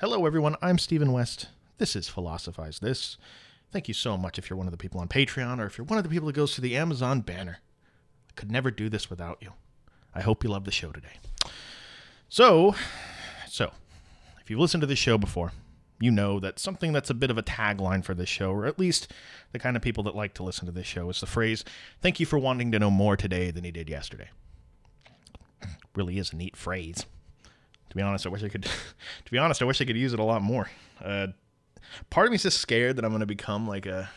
Hello, everyone. I'm Stephen West. This is Philosophize This. Thank you so much if you're one of the people on Patreon or if you're one of the people that goes to the Amazon banner. I could never do this without you. I hope you love the show today. So, so, if you've listened to this show before, you know that something that's a bit of a tagline for this show, or at least the kind of people that like to listen to this show, is the phrase, Thank you for wanting to know more today than you did yesterday. really is a neat phrase. To be honest, I wish I could. to be honest, I wish I could use it a lot more. Uh, part of me is just scared that I'm going to become like a,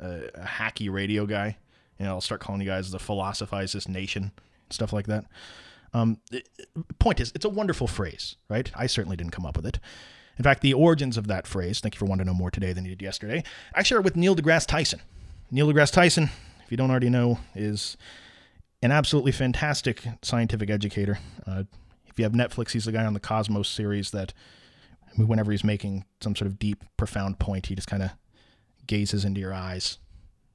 a, a hacky radio guy. Know, I'll start calling you guys the philosophize this nation, stuff like that. Um, point is, it's a wonderful phrase, right? I certainly didn't come up with it. In fact, the origins of that phrase, thank you for wanting to know more today than you did yesterday, I share it with Neil deGrasse Tyson. Neil deGrasse Tyson, if you don't already know, is an absolutely fantastic scientific educator. Uh, you have Netflix, he's the guy on the Cosmos series that whenever he's making some sort of deep, profound point, he just kind of gazes into your eyes,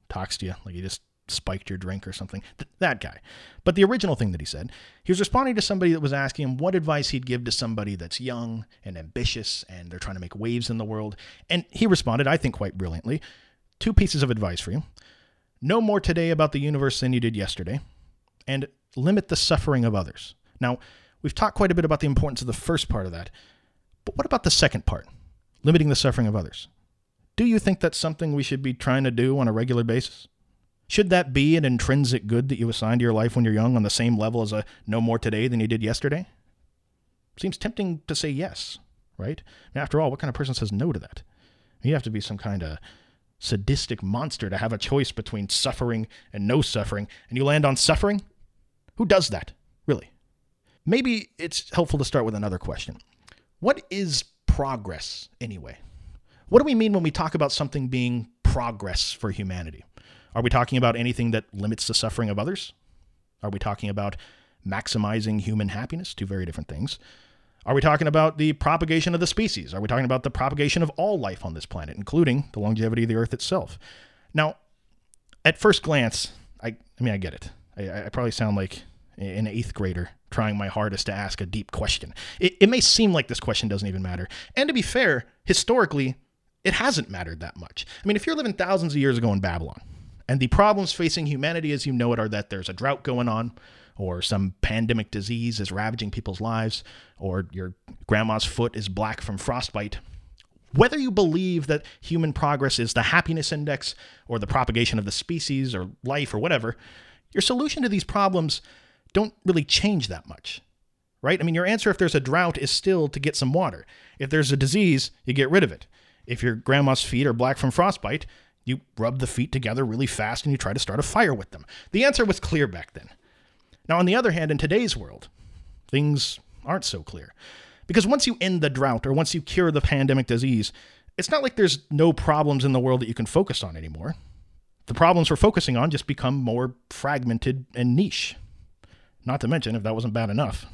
talks to you like he just spiked your drink or something. Th- that guy. But the original thing that he said, he was responding to somebody that was asking him what advice he'd give to somebody that's young and ambitious and they're trying to make waves in the world. And he responded, I think quite brilliantly, two pieces of advice for you. Know more today about the universe than you did yesterday, and limit the suffering of others. Now, we've talked quite a bit about the importance of the first part of that, but what about the second part, limiting the suffering of others? Do you think that's something we should be trying to do on a regular basis? Should that be an intrinsic good that you assign to your life when you're young on the same level as a no more today than you did yesterday? Seems tempting to say yes, right? after all, what kind of person says know to that? You have to be some kind of sadistic monster to have a choice between suffering and no suffering, and you land on suffering? Who does that? Maybe it's helpful to start with another question. What is progress, anyway? What do we mean when we talk about something being progress for humanity? Are we talking about anything that limits the suffering of others? Are we talking about maximizing human happiness? Two very different things. Are we talking about the propagation of the species? Are we talking about the propagation of all life on this planet, including the longevity of the Earth itself? Now, at first glance, I, I mean, I get it. I, I probably sound like an eighth grader trying my hardest to ask a deep question. It, it may seem like this question doesn't even matter. And to be fair, historically, it hasn't mattered that much. I mean, if you're living thousands of years ago in Babylon, and the problems facing humanity as you know it are that there's a drought going on, or some pandemic disease is ravaging people's lives, or your grandma's foot is black from frostbite. Whether you believe that human progress is the happiness index, or the propagation of the species, or life, or whatever, your solution to these problems don't really change that much. Right? I mean, your answer if there's a drought is still to get some water. If there's a disease, you get rid of it. If your grandma's feet are black from frostbite, you rub the feet together really fast and you try to start a fire with them. The answer was clear back then. Now, on the other hand, in today's world, things aren't so clear. Because once you end the drought or once you cure the pandemic disease, it's not like there's no problems in the world that you can focus on anymore. The problems we're focusing on just become more fragmented and niche. Not to mention, if that wasn't bad enough,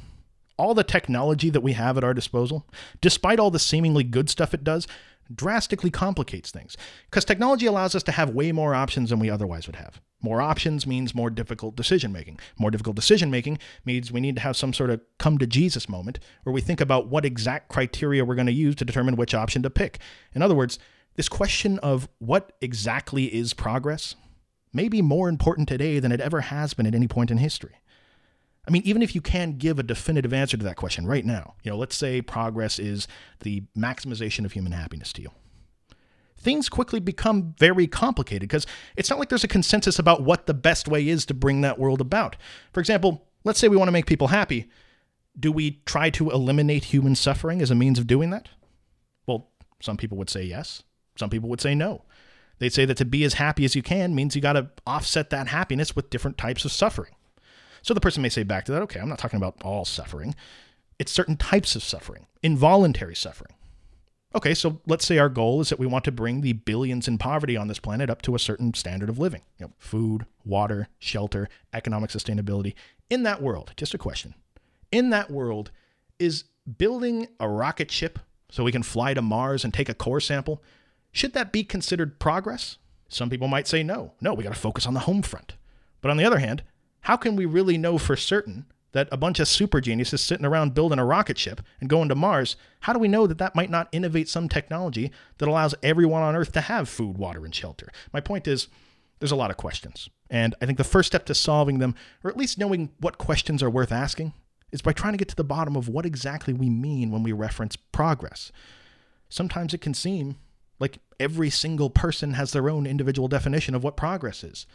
all the technology that we have at our disposal, despite all the seemingly good stuff it does, drastically complicates things because technology allows us to have way more options than we otherwise would have. More options means more difficult decision making. More difficult decision making means we need to have some sort of come to Jesus moment where we think about what exact criteria we're going to use to determine which option to pick. In other words, this question of what exactly is progress may be more important today than it ever has been at any point in history. I mean, even if you can give a definitive answer to that question right now, you know, let's say progress is the maximization of human happiness to you. Things quickly become very complicated because it's not like there's a consensus about what the best way is to bring that world about. For example, let's say we want to make people happy. Do we try to eliminate human suffering as a means of doing that? Well, some people would say yes. Some people would say no. They'd say that to be as happy as you can means you got to offset that happiness with different types of suffering. So the person may say back to that, okay, I'm not talking about all suffering. It's certain types of suffering, involuntary suffering. Okay, so let's say our goal is that we want to bring the billions in poverty on this planet up to a certain standard of living. You know, food, water, shelter, economic sustainability. In that world, just a question. In that world, is building a rocket ship so we can fly to Mars and take a core sample, should that be considered progress? Some people might say no. No, we got to focus on the home front. But on the other hand, how can we really know for certain that a bunch of super geniuses sitting around building a rocket ship and going to Mars, how do we know that that might not innovate some technology that allows everyone on Earth to have food, water, and shelter? My point is, there's a lot of questions. And I think the first step to solving them, or at least knowing what questions are worth asking, is by trying to get to the bottom of what exactly we mean when we reference progress. Sometimes it can seem like every single person has their own individual definition of what progress is.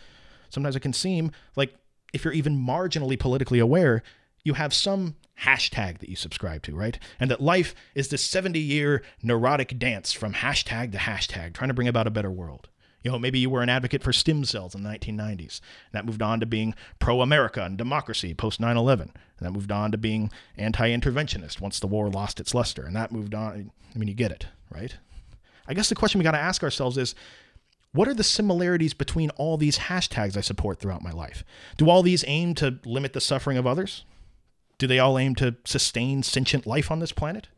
Sometimes it can seem like if you're even marginally politically aware, you have some hashtag that you subscribe to, right? And that life is this 70 year neurotic dance from hashtag to hashtag, trying to bring about a better world. You know, maybe you were an advocate for stem cells in the 1990s. And That moved on to being pro America and democracy post 9 11. And that moved on to being anti interventionist once the war lost its luster. And that moved on. I mean, you get it, right? I guess the question we got to ask ourselves is what are the similarities between all these hashtags I support throughout my life? Do all these aim to limit the suffering of others? Do they all aim to sustain sentient life on this planet?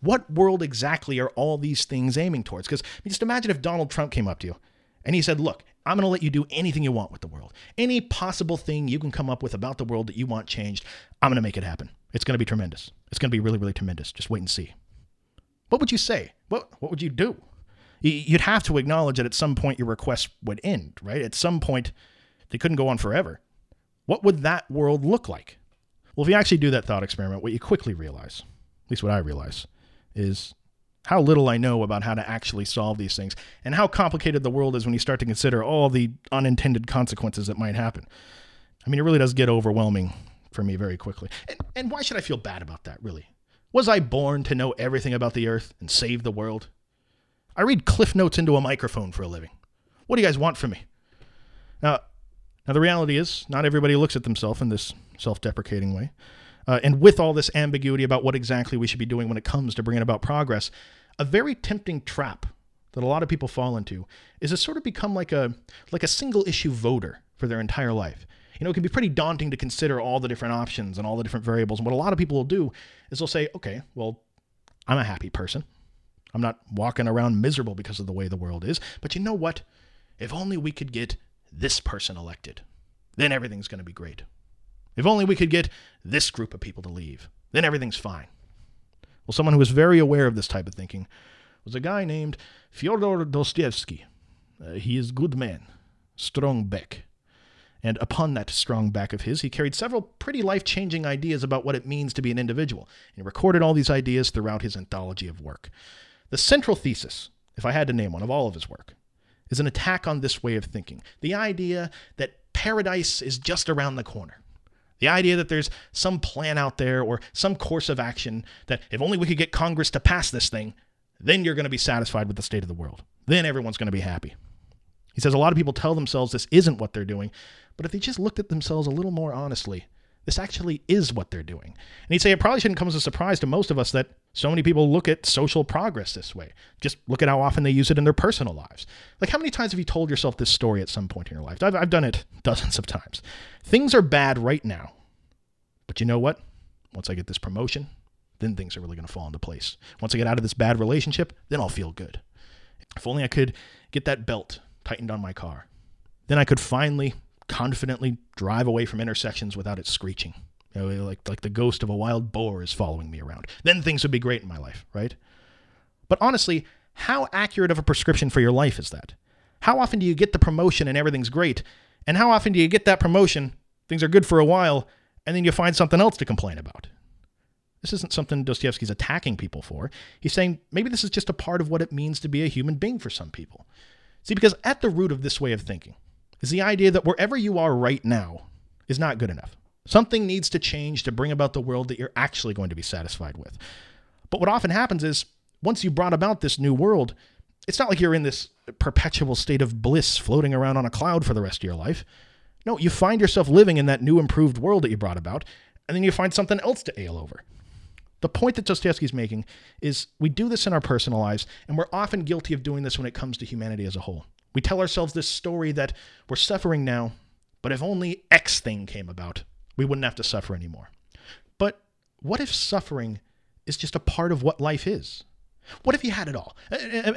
What world exactly are all these things aiming towards? Because just imagine if Donald Trump came up to you and he said, Look, I'm going to let you do anything you want with the world. Any possible thing you can come up with about the world that you want changed, I'm going to make it happen. It's going to be tremendous. It's going to be really, really tremendous. Just wait and see. What would you say? What, what would you do? You'd have to acknowledge that at some point your request would end, right? At some point, they couldn't go on forever. What would that world look like? Well, if you actually do that thought experiment, what you quickly realize, at least what I realize, is how little I know about how to actually solve these things and how complicated the world is when you start to consider all the unintended consequences that might happen. I mean, it really does get overwhelming for me very quickly. And, and why should I feel bad about that, really? Was I born to know everything about the earth and save the world? I read cliff notes into a microphone for a living. What do you guys want from me? Now, now the reality is, not everybody looks at themselves in this self-deprecating way. Uh, and with all this ambiguity about what exactly we should be doing when it comes to bringing about progress, a very tempting trap that a lot of people fall into is to sort of become like a like a single issue voter for their entire life. You know, it can be pretty daunting to consider all the different options and all the different variables. And what a lot of people will do is they'll say, okay, well, I'm a happy person. I'm not walking around miserable because of the way the world is. But you know what? If only we could get this person elected, then everything's going to be great. If only we could get this group of people to leave, then everything's fine. Well, someone who was very aware of this type of thinking was a guy named Fyodor Dostoevsky. Uh, he is a good man, strong back. And upon that strong back of his, he carried several pretty life changing ideas about what it means to be an individual. And recorded all these ideas throughout his anthology of work. The central thesis, if I had to name one of all of his work, is an attack on this way of thinking. The idea that paradise is just around the corner. The idea that there's some plan out there or some course of action that if only we could get Congress to pass this thing, then you're going to be satisfied with the state of the world. Then everyone's going to be happy. He says a lot of people tell themselves this isn't what they're doing, but if they just looked at themselves a little more honestly, this actually is what they're doing. And he'd say it probably shouldn't come as a surprise to most of us that so many people look at social progress this way. Just look at how often they use it in their personal lives. Like, how many times have you told yourself this story at some point in your life? I've, I've done it dozens of times. Things are bad right now. But you know what? Once I get this promotion, then things are really going to fall into place. Once I get out of this bad relationship, then I'll feel good. If only I could get that belt tightened on my car. Then I could finally confidently drive away from intersections without it screeching. You know, like, like the ghost of a wild boar is following me around. Then things would be great in my life, right? But honestly, how accurate of a prescription for your life is that? How often do you get the promotion and everything's great? And how often do you get that promotion, things are good for a while, and then you find something else to complain about? This isn't something Dostoevsky's attacking people for. He's saying maybe this is just a part of what it means to be a human being for some people. See, because at the root of this way of thinking, is the idea that wherever you are right now is not good enough. Something needs to change to bring about the world that you're actually going to be satisfied with. But what often happens is once you brought about this new world, it's not like you're in this perpetual state of bliss floating around on a cloud for the rest of your life. No, you find yourself living in that new improved world that you brought about, and then you find something else to ail over. The point that Dostoevsky's making is we do this in our personal lives, and we're often guilty of doing this when it comes to humanity as a whole. We tell ourselves this story that we're suffering now, but if only X thing came about, we wouldn't have to suffer anymore. But what if suffering is just a part of what life is? What if you had it all?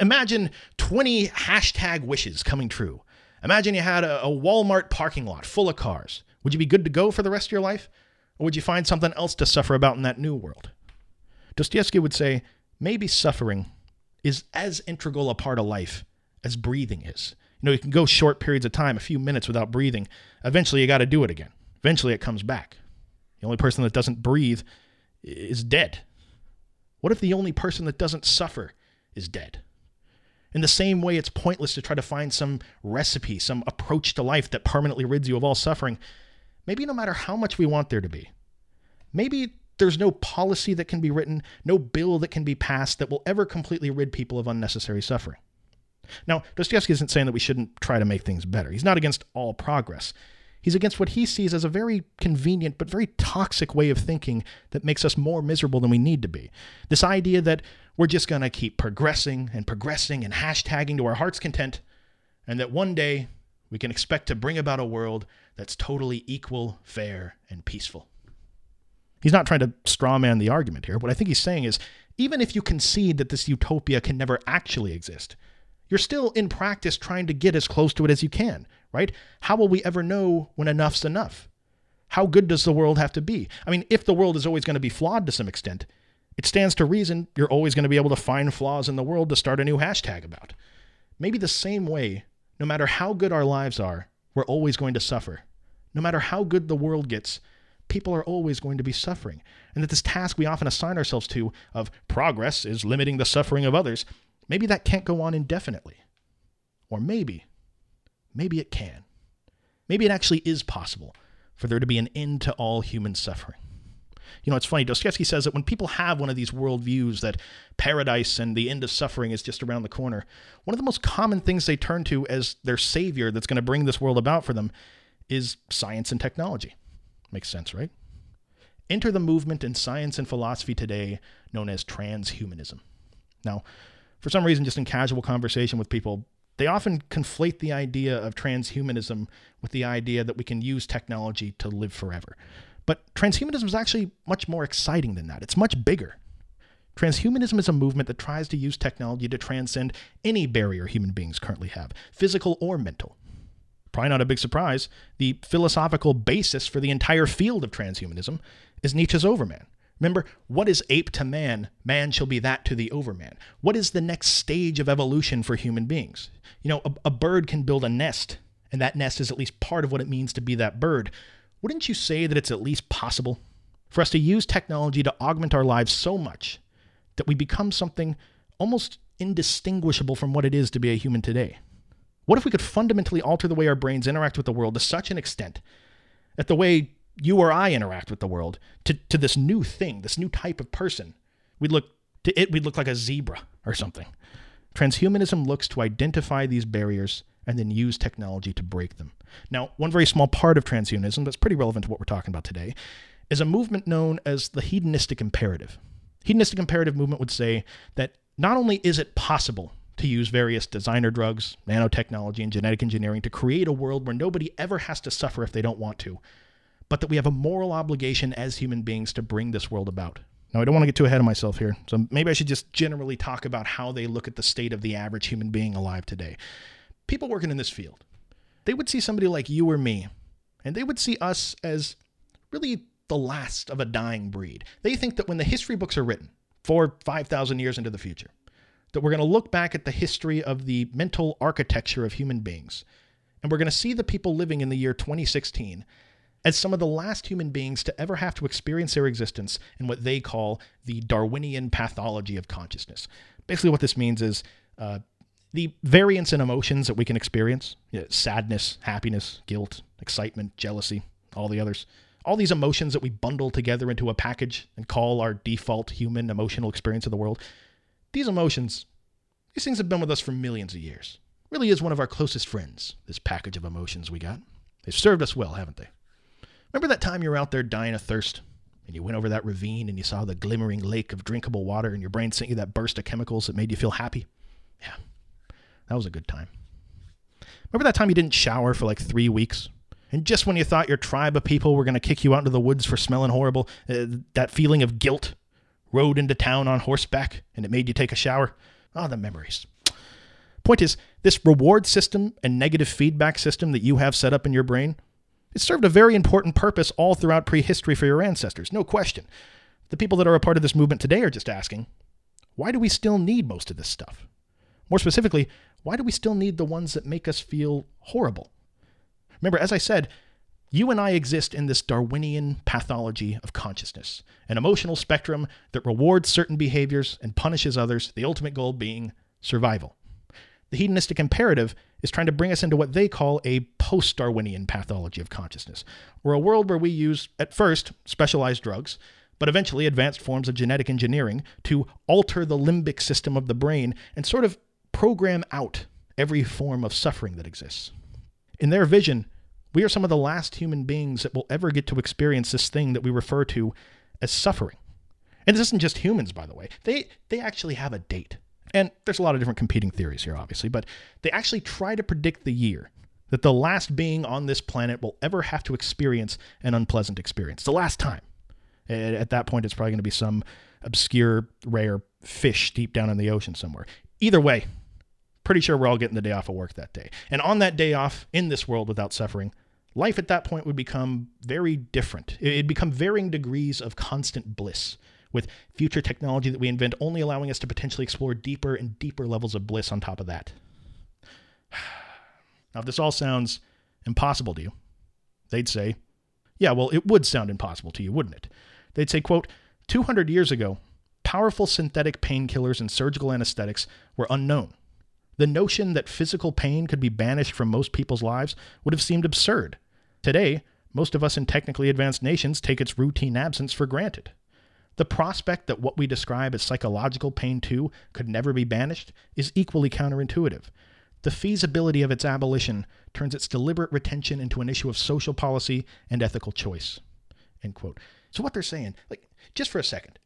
Imagine 20 hashtag wishes coming true. Imagine you had a, Walmart parking lot full of cars. Would you be good to go for the rest of your life? Or would you find something else to suffer about in that new world? Dostoevsky would say maybe suffering is as integral a part of life as breathing is. You know, you can go short periods of time, a few minutes without breathing. Eventually, you got to do it again. Eventually, it comes back. The only person that doesn't breathe is dead. What if the only person that doesn't suffer is dead? In the same way, it's pointless to try to find some recipe, some approach to life that permanently rids you of all suffering. Maybe no matter how much we want there to be. Maybe there's no policy that can be written, no bill that can be passed that will ever completely rid people of unnecessary suffering. Now, Dostoevsky isn't saying that we shouldn't try to make things better. He's not against all progress. He's against what he sees as a very convenient but very toxic way of thinking that makes us more miserable than we need to be. This idea that we're just going to keep progressing and progressing and hashtagging to our heart's content, and that one day we can expect to bring about a world that's totally equal, fair, and peaceful. He's not trying to strawman the argument here. What I think he's saying is even if you concede that this utopia can never actually exist, you're still in practice trying to get as close to it as you can, right? How will we ever know when enough's enough? How good does the world have to be? I mean, if the world is always going to be flawed to some extent, it stands to reason you're always going to be able to find flaws in the world to start a new hashtag about. Maybe the same way, no matter how good our lives are, we're always going to suffer. No matter how good the world gets, people are always going to be suffering. And that this task we often assign ourselves to of progress is limiting the suffering of others, maybe that can't go on indefinitely. Or maybe, maybe it can. Maybe it actually is possible for there to be an end to all human suffering. You know, it's funny. Dostoevsky says that when people have one of these worldviews that paradise and the end of suffering is just around the corner, one of the most common things they turn to as their savior that's going to bring this world about for them is science and technology. Makes sense, right? Enter the movement in science and philosophy today known as transhumanism. Now, for some reason, just in casual conversation with people, they often conflate the idea of transhumanism with the idea that we can use technology to live forever. But transhumanism is actually much more exciting than that. It's much bigger. Transhumanism is a movement that tries to use technology to transcend any barrier human beings currently have, physical or mental. Probably not a big surprise, the philosophical basis for the entire field of transhumanism is Nietzsche's Overman. Remember, what is ape to man? Man shall be that to the overman. What is the next stage of evolution for human beings? You know, a, a bird can build a nest, and that nest is at least part of what it means to be that bird wouldn't you say that it's at least possible for us to use technology to augment our lives so much that we become something almost indistinguishable from what it is to be a human today? What if we could fundamentally alter the way our brains interact with the world to such an extent that the way you or I interact with the world to, to this new thing, this new type of person, we'd look to it, we'd look like a zebra or something. Transhumanism looks to identify these barriers and then use technology to break them. Now, one very small part of transhumanism that's pretty relevant to what we're talking about today is a movement known as the hedonistic imperative. Hedonistic imperative movement would say that not only is it possible to use various designer drugs, nanotechnology, and genetic engineering to create a world where nobody ever has to suffer if they don't want to, but that we have a moral obligation as human beings to bring this world about. Now, I don't want to get too ahead of myself here, so maybe I should just generally talk about how they look at the state of the average human being alive today people working in this field, they would see somebody like you or me, and they would see us as really the last of a dying breed. They think that when the history books are written, four, 5,000 years into the future, that we're going to look back at the history of the mental architecture of human beings, and we're going to see the people living in the year 2016 as some of the last human beings to ever have to experience their existence in what they call the Darwinian pathology of consciousness. Basically, what this means is uh, the variance in emotions that we can experience you know, sadness, happiness, guilt, excitement, jealousy, all the others all these emotions that we bundle together into a package and call our default human emotional experience of the world these emotions these things have been with us for millions of years. Really is one of our closest friends this package of emotions we got. They've served us well haven't they remember that time you were out there dying of thirst and you went over that ravine and you saw the glimmering lake of drinkable water and your brain sent you that burst of chemicals that made you feel happy yeah that was a good time. Remember that time you didn't shower for like three weeks? And just when you thought your tribe of people were going to kick you out into the woods for smelling horrible, uh, that feeling of guilt rode into town on horseback and it made you take a shower? Ah, oh, the memories. Point is, this reward system and negative feedback system that you have set up in your brain, It served a very important purpose all throughout prehistory for your ancestors, no question. The people that are a part of this movement today are just asking, why do we still need most of this stuff? More specifically, why do we still need the ones that make us feel horrible? Remember, as I said, you and I exist in this Darwinian pathology of consciousness, an emotional spectrum that rewards certain behaviors and punishes others, the ultimate goal being survival. The hedonistic imperative is trying to bring us into what they call a post Darwinian pathology of consciousness, or a world where we use, at first, specialized drugs, but eventually advanced forms of genetic engineering to alter the limbic system of the brain and sort of program out every form of suffering that exists. In their vision, we are some of the last human beings that will ever get to experience this thing that we refer to as suffering. And this isn't just humans, by the way. They they actually have a date. And there's a lot of different competing theories here, obviously, but they actually try to predict the year that the last being on this planet will ever have to experience an unpleasant experience. The last time. At that point, it's probably going to be some obscure, rare fish deep down in the ocean somewhere. Either way, pretty sure we're all getting the day off of work that day. And on that day off, in this world without suffering, life at that point would become very different. It'd become varying degrees of constant bliss, with future technology that we invent only allowing us to potentially explore deeper and deeper levels of bliss on top of that. Now, if this all sounds impossible to you, they'd say, yeah, well, it would sound impossible to you, wouldn't it? They'd say, quote, 200 years ago, powerful synthetic painkillers and surgical anesthetics were unknown. The notion that physical pain could be banished from most people's lives would have seemed absurd. Today, most of us in technically advanced nations take its routine absence for granted. The prospect that what we describe as psychological pain too could never be banished is equally counterintuitive. The feasibility of its abolition turns its deliberate retention into an issue of social policy and ethical choice. End quote. So what they're saying, like, just for a second,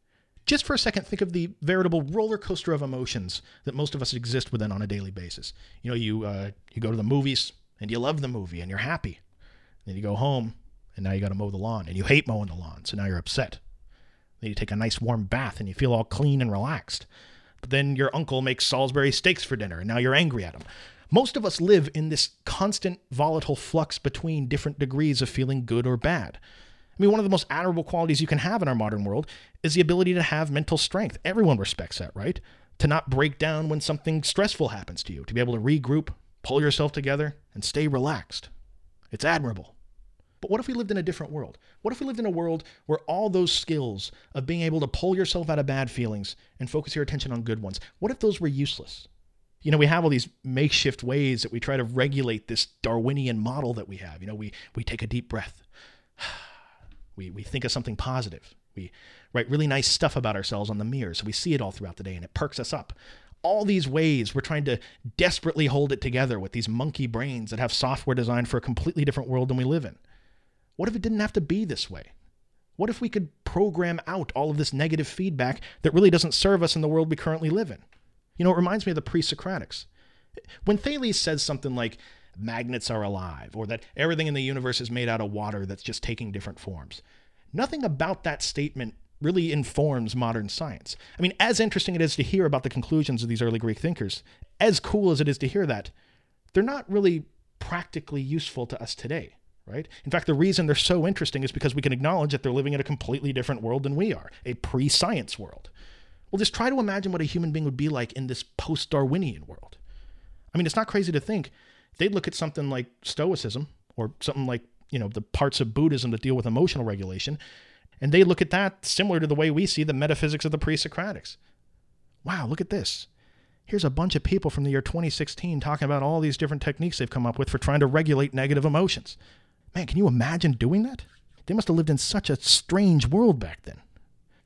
just for a second, think of the veritable roller coaster of emotions that most of us exist within on a daily basis. You know, you uh, you go to the movies and you love the movie and you're happy. Then you go home, and now you got to mow the lawn, and you hate mowing the lawn, so now you're upset. Then you take a nice warm bath, and you feel all clean and relaxed. But then your uncle makes Salisbury steaks for dinner, and now you're angry at him. Most of us live in this constant volatile flux between different degrees of feeling good or bad. I mean, one of the most admirable qualities you can have in our modern world is the ability to have mental strength. Everyone respects that, right? To not break down when something stressful happens to you, to be able to regroup, pull yourself together, and stay relaxed. It's admirable. But what if we lived in a different world? What if we lived in a world where all those skills of being able to pull yourself out of bad feelings and focus your attention on good ones, what if those were useless? You know, we have all these makeshift ways that we try to regulate this Darwinian model that we have. You know, we, we take a deep breath. We, we think of something positive. We write really nice stuff about ourselves on the mirror so we see it all throughout the day and it perks us up all these ways we're trying to desperately hold it together with these monkey brains that have software designed for a completely different world than we live in. What if it didn't have to be this way? What if we could program out all of this negative feedback that really doesn't serve us in the world we currently live in? You know, it reminds me of the pre Socratics. When Thales says something like, magnets are alive, or that everything in the universe is made out of water that's just taking different forms, nothing about that statement really informs modern science. I mean, as interesting it is to hear about the conclusions of these early Greek thinkers, as cool as it is to hear that, they're not really practically useful to us today right? In fact, the reason they're so interesting is because we can acknowledge that they're living in a completely different world than we are, a pre science world. Well, just try to imagine what a human being would be like in this post Darwinian world. I mean, it's not crazy to think they'd look at something like Stoicism or something like, you know, the parts of Buddhism that deal with emotional regulation, and they look at that similar to the way we see the metaphysics of the pre Socratics. Wow, look at this. Here's a bunch of people from the year 2016 talking about all these different techniques they've come up with for trying to regulate negative emotions. Man, can you imagine doing that? They must have lived in such a strange world back then.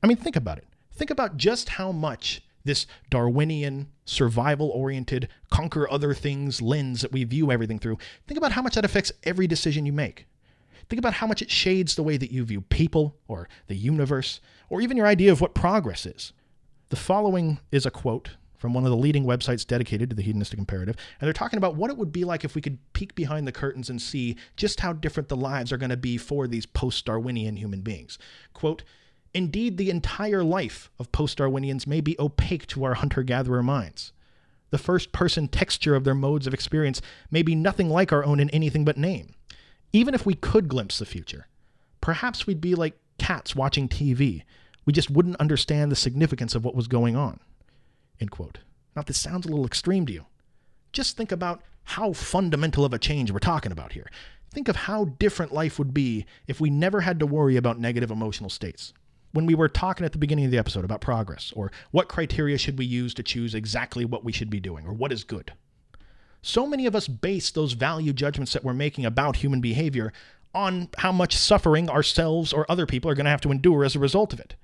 I mean, think about it. Think about just how much this Darwinian, survival oriented, conquer other things lens that we view everything through, think about how much that affects every decision you make. Think about how much it shades the way that you view people or the universe, or even your idea of what progress is. The following is a quote from one of the leading websites dedicated to the hedonistic imperative. And they're talking about what it would be like if we could peek behind the curtains and see just how different the lives are going to be for these post Darwinian human beings. Quote, Indeed, the entire life of post Darwinians may be opaque to our hunter gatherer minds. The first person texture of their modes of experience may be nothing like our own in anything but name. Even if we could glimpse the future, perhaps we'd be like cats watching TV. We just wouldn't understand the significance of what was going on. End quote. Now, this sounds a little extreme to you. Just think about how fundamental of a change we're talking about here. Think of how different life would be if we never had to worry about negative emotional states. When we were talking at the beginning of the episode about progress, or what criteria should we use to choose exactly what we should be doing, or what is good. So many of us base those value judgments that we're making about human behavior on how much suffering ourselves or other people are going to have to endure as a result of it.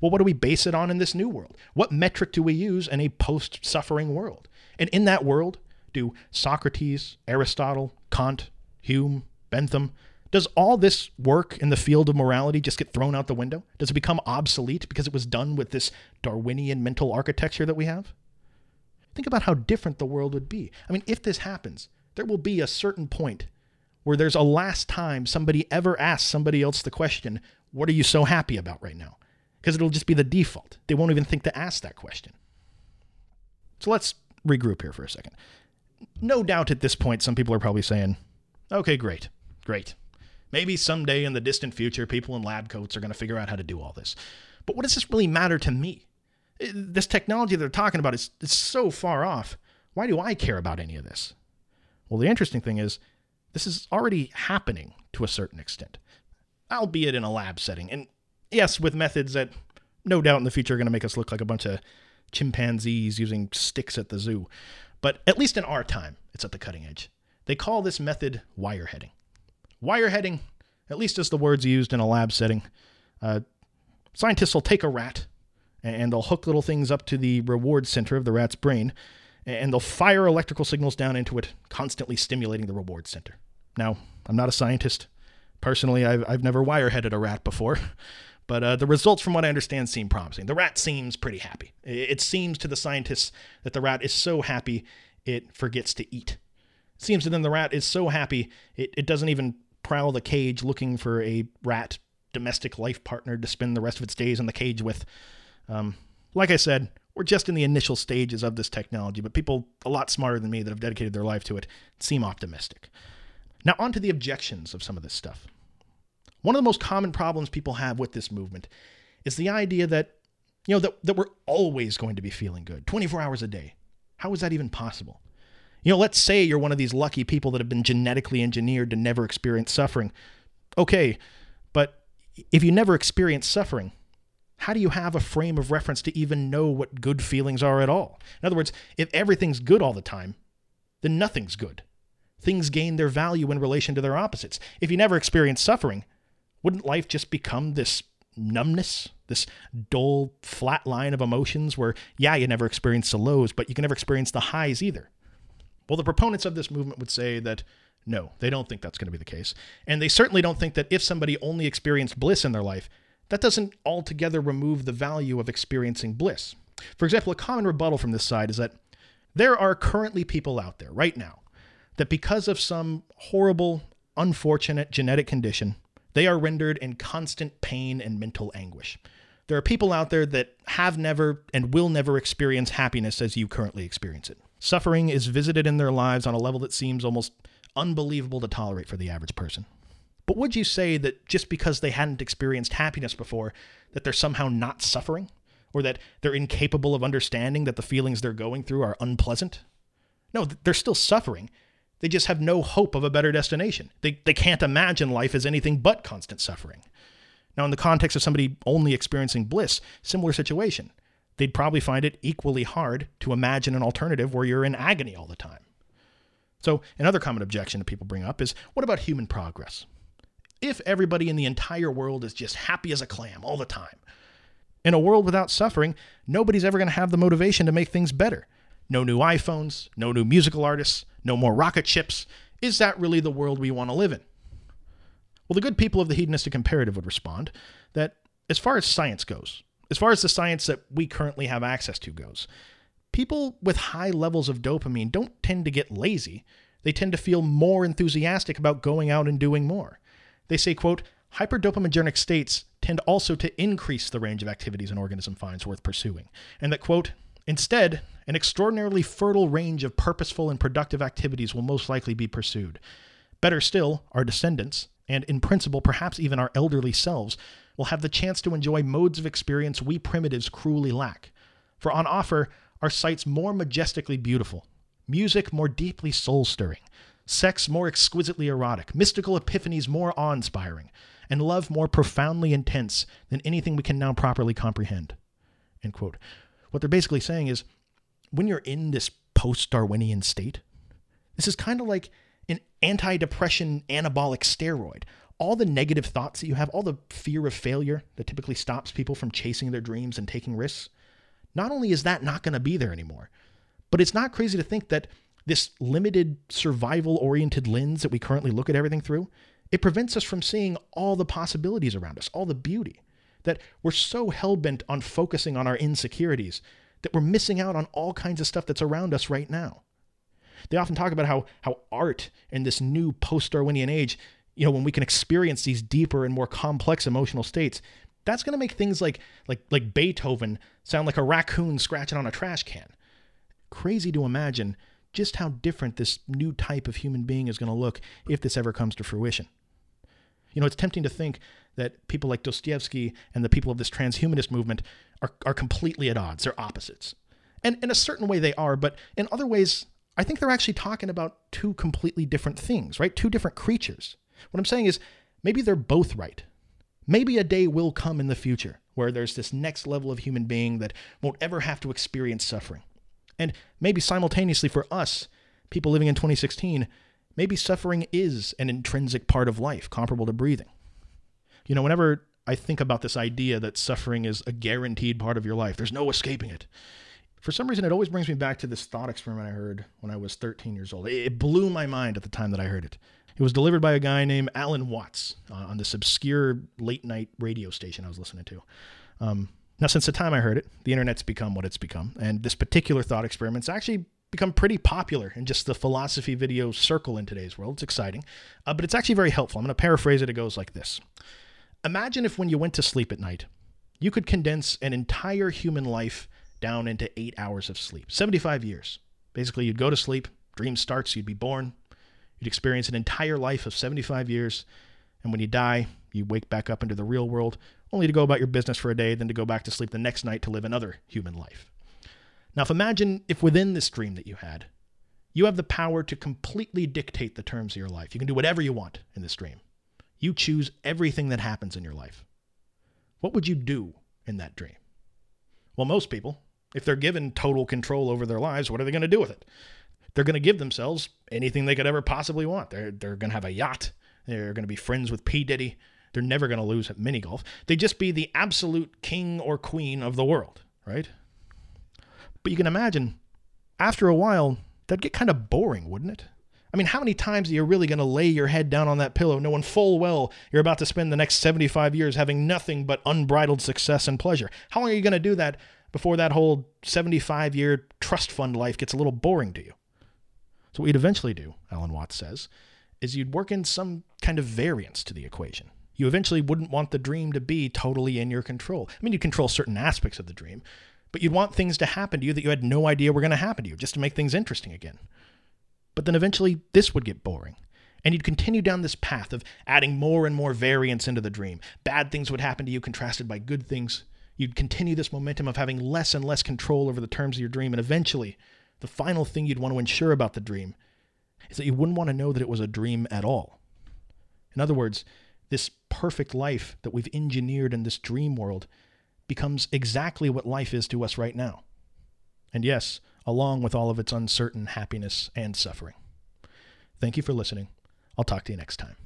Well, what do we base it on in this new world? What metric do we use in a post suffering world? And in that world, do Socrates, Aristotle, Kant, Hume, Bentham, does all this work in the field of morality just get thrown out the window? Does it become obsolete because it was done with this Darwinian mental architecture that we have? Think about how different the world would be. I mean, if this happens, there will be a certain point where there's a last time somebody ever asks somebody else the question, What are you so happy about right now? Because it'll just be the default. They won't even think to ask that question. So let's regroup here for a second. No doubt at this point, some people are probably saying, Okay, great, great. Maybe someday in the distant future, people in lab coats are going to figure out how to do all this. But what does this really matter to me? This technology they're talking about is, is so far off. Why do I care about any of this? Well, the interesting thing is, this is already happening to a certain extent, albeit in a lab setting. And yes, with methods that no doubt in the future are going to make us look like a bunch of chimpanzees using sticks at the zoo. But at least in our time, it's at the cutting edge. They call this method wireheading. Wireheading, at least as the word's used in a lab setting, uh, scientists will take a rat and they'll hook little things up to the reward center of the rat's brain and they'll fire electrical signals down into it, constantly stimulating the reward center. Now, I'm not a scientist. Personally, I've, I've never wireheaded a rat before, but uh, the results, from what I understand, seem promising. The rat seems pretty happy. It seems to the scientists that the rat is so happy it forgets to eat. It seems to them the rat is so happy it, it doesn't even prowl the cage looking for a rat domestic life partner to spend the rest of its days in the cage with. Um, like I said, we're just in the initial stages of this technology, but people a lot smarter than me that have dedicated their life to it seem optimistic. Now, on to the objections of some of this stuff. One of the most common problems people have with this movement is the idea that, you know, that, that we're always going to be feeling good 24 hours a day. How is that even possible? You know, let's say you're one of these lucky people that have been genetically engineered to never experience suffering. Okay, but if you never experience suffering, how do you have a frame of reference to even know what good feelings are at all? In other words, if everything's good all the time, then nothing's good. Things gain their value in relation to their opposites. If you never experience suffering, wouldn't life just become this numbness, this dull, flat line of emotions where, yeah, you never experience the lows, but you can never experience the highs either? Well, the proponents of this movement would say that no, they don't think that's going to be the case. And they certainly don't think that if somebody only experienced bliss in their life, that doesn't altogether remove the value of experiencing bliss. For example, a common rebuttal from this side is that there are currently people out there right now that because of some horrible, unfortunate genetic condition, they are rendered in constant pain and mental anguish. There are people out there that have never and will never experience happiness as you currently experience it. Suffering is visited in their lives on a level that seems almost unbelievable to tolerate for the average person. But would you say that just because they hadn't experienced happiness before, that they're somehow not suffering? Or that they're incapable of understanding that the feelings they're going through are unpleasant? No, they're still suffering. They just have no hope of a better destination. They, they can't imagine life as anything but constant suffering. Now, in the context of somebody only experiencing bliss, similar situation. They'd probably find it equally hard to imagine an alternative where you're in agony all the time. So, another common objection that people bring up is what about human progress? if everybody in the entire world is just happy as a clam all the time. In a world without suffering, nobody's ever going to have the motivation to make things better. No new iPhones, no new musical artists, no more rocket ships. Is that really the world we want to live in? Well, the good people of the hedonistic imperative would respond that as far as science goes, as far as the science that we currently have access to goes, people with high levels of dopamine don't tend to get lazy. They tend to feel more enthusiastic about going out and doing more. They say, quote, hyperdopaminergic states tend also to increase the range of activities an organism finds worth pursuing, and that, quote, instead, an extraordinarily fertile range of purposeful and productive activities will most likely be pursued. Better still, our descendants, and in principle, perhaps even our elderly selves, will have the chance to enjoy modes of experience we primitives cruelly lack. For on offer are sights more majestically beautiful, music more deeply soul stirring, sex more exquisitely erotic, mystical epiphanies more awe inspiring, and love more profoundly intense than anything we can now properly comprehend. What they're basically saying is when you're in this post Darwinian state, this is kind of like an anti depression anabolic steroid. All the negative thoughts that you have, all the fear of failure that typically stops people from chasing their dreams and taking risks, not only is that not going to be there anymore, but it's not crazy to think that this limited survival oriented lens that we currently look at everything through, it prevents us from seeing all the possibilities around us, all the beauty. That we're so hell bent on focusing on our insecurities that we're missing out on all kinds of stuff that's around us right now. They often talk about how how art in this new post-Darwinian age, you know, when we can experience these deeper and more complex emotional states, that's going to make things like like like Beethoven sound like a raccoon scratching on a trash can. Crazy to imagine just how different this new type of human being is going to look if this ever comes to fruition. You know, it's tempting to think that people like Dostoevsky and the people of this transhumanist movement are, are completely at odds. They're opposites. And in a certain way, they are, but in other ways, I think they're actually talking about two completely different things, right? Two different creatures. What I'm saying is maybe they're both right. Maybe a day will come in the future where there's this next level of human being that won't ever have to experience suffering. And maybe simultaneously for us, people living in 2016, maybe suffering is an intrinsic part of life, comparable to breathing. You know, whenever I think about this idea that suffering is a guaranteed part of your life, there's no escaping it. For some reason, it always brings me back to this thought experiment I heard when I was 13 years old. It blew my mind at the time that I heard it. It was delivered by a guy named Alan Watts uh, on this obscure late night radio station I was listening to. Um, now, since the time I heard it, the internet's become what it's become, and this particular thought experiment's actually become pretty popular in just the philosophy video circle in today's world. It's exciting, uh, but it's actually very helpful. I'm going to paraphrase it. It goes like this Imagine if when you went to sleep at night, you could condense an entire human life down into eight hours of sleep, 75 years. Basically, you'd go to sleep, dream starts, you'd be born, you'd experience an entire life of 75 years, and when you die, you wake back up into the real world, only to go about your business for a day, then to go back to sleep the next night to live another human life. Now, if imagine if within this dream that you had, you have the power to completely dictate the terms of your life. You can do whatever you want in this dream. You choose everything that happens in your life. What would you do in that dream? Well, most people, if they're given total control over their lives, what are they going to do with it? They're going to give themselves anything they could ever possibly want. They're, they're going to have a yacht. They're going to be friends with P. Diddy. They're never going to lose at mini golf. They'd just be the absolute king or queen of the world, right? But you can imagine, after a while, that'd get kind of boring, wouldn't it? I mean, how many times are you really going to lay your head down on that pillow knowing full well you're about to spend the next 75 years having nothing but unbridled success and pleasure? How long are you going to do that before that whole 75 year trust fund life gets a little boring to you? So, what you'd eventually do, Alan Watts says, is you'd work in some kind of variance to the equation. You eventually wouldn't want the dream to be totally in your control. I mean, you control certain aspects of the dream, but you'd want things to happen to you that you had no idea were going to happen to you just to make things interesting again. But then eventually this would get boring. And you'd continue down this path of adding more and more variance into the dream. Bad things would happen to you contrasted by good things. You'd continue this momentum of having less and less control over the terms of your dream. And eventually, the final thing you'd want to ensure about the dream is that you wouldn't want to know that it was a dream at all. In other words, this perfect life that we've engineered in this dream world becomes exactly what life is to us right now. And yes, along with all of its uncertain happiness and suffering. Thank you for listening. I'll talk to you next time.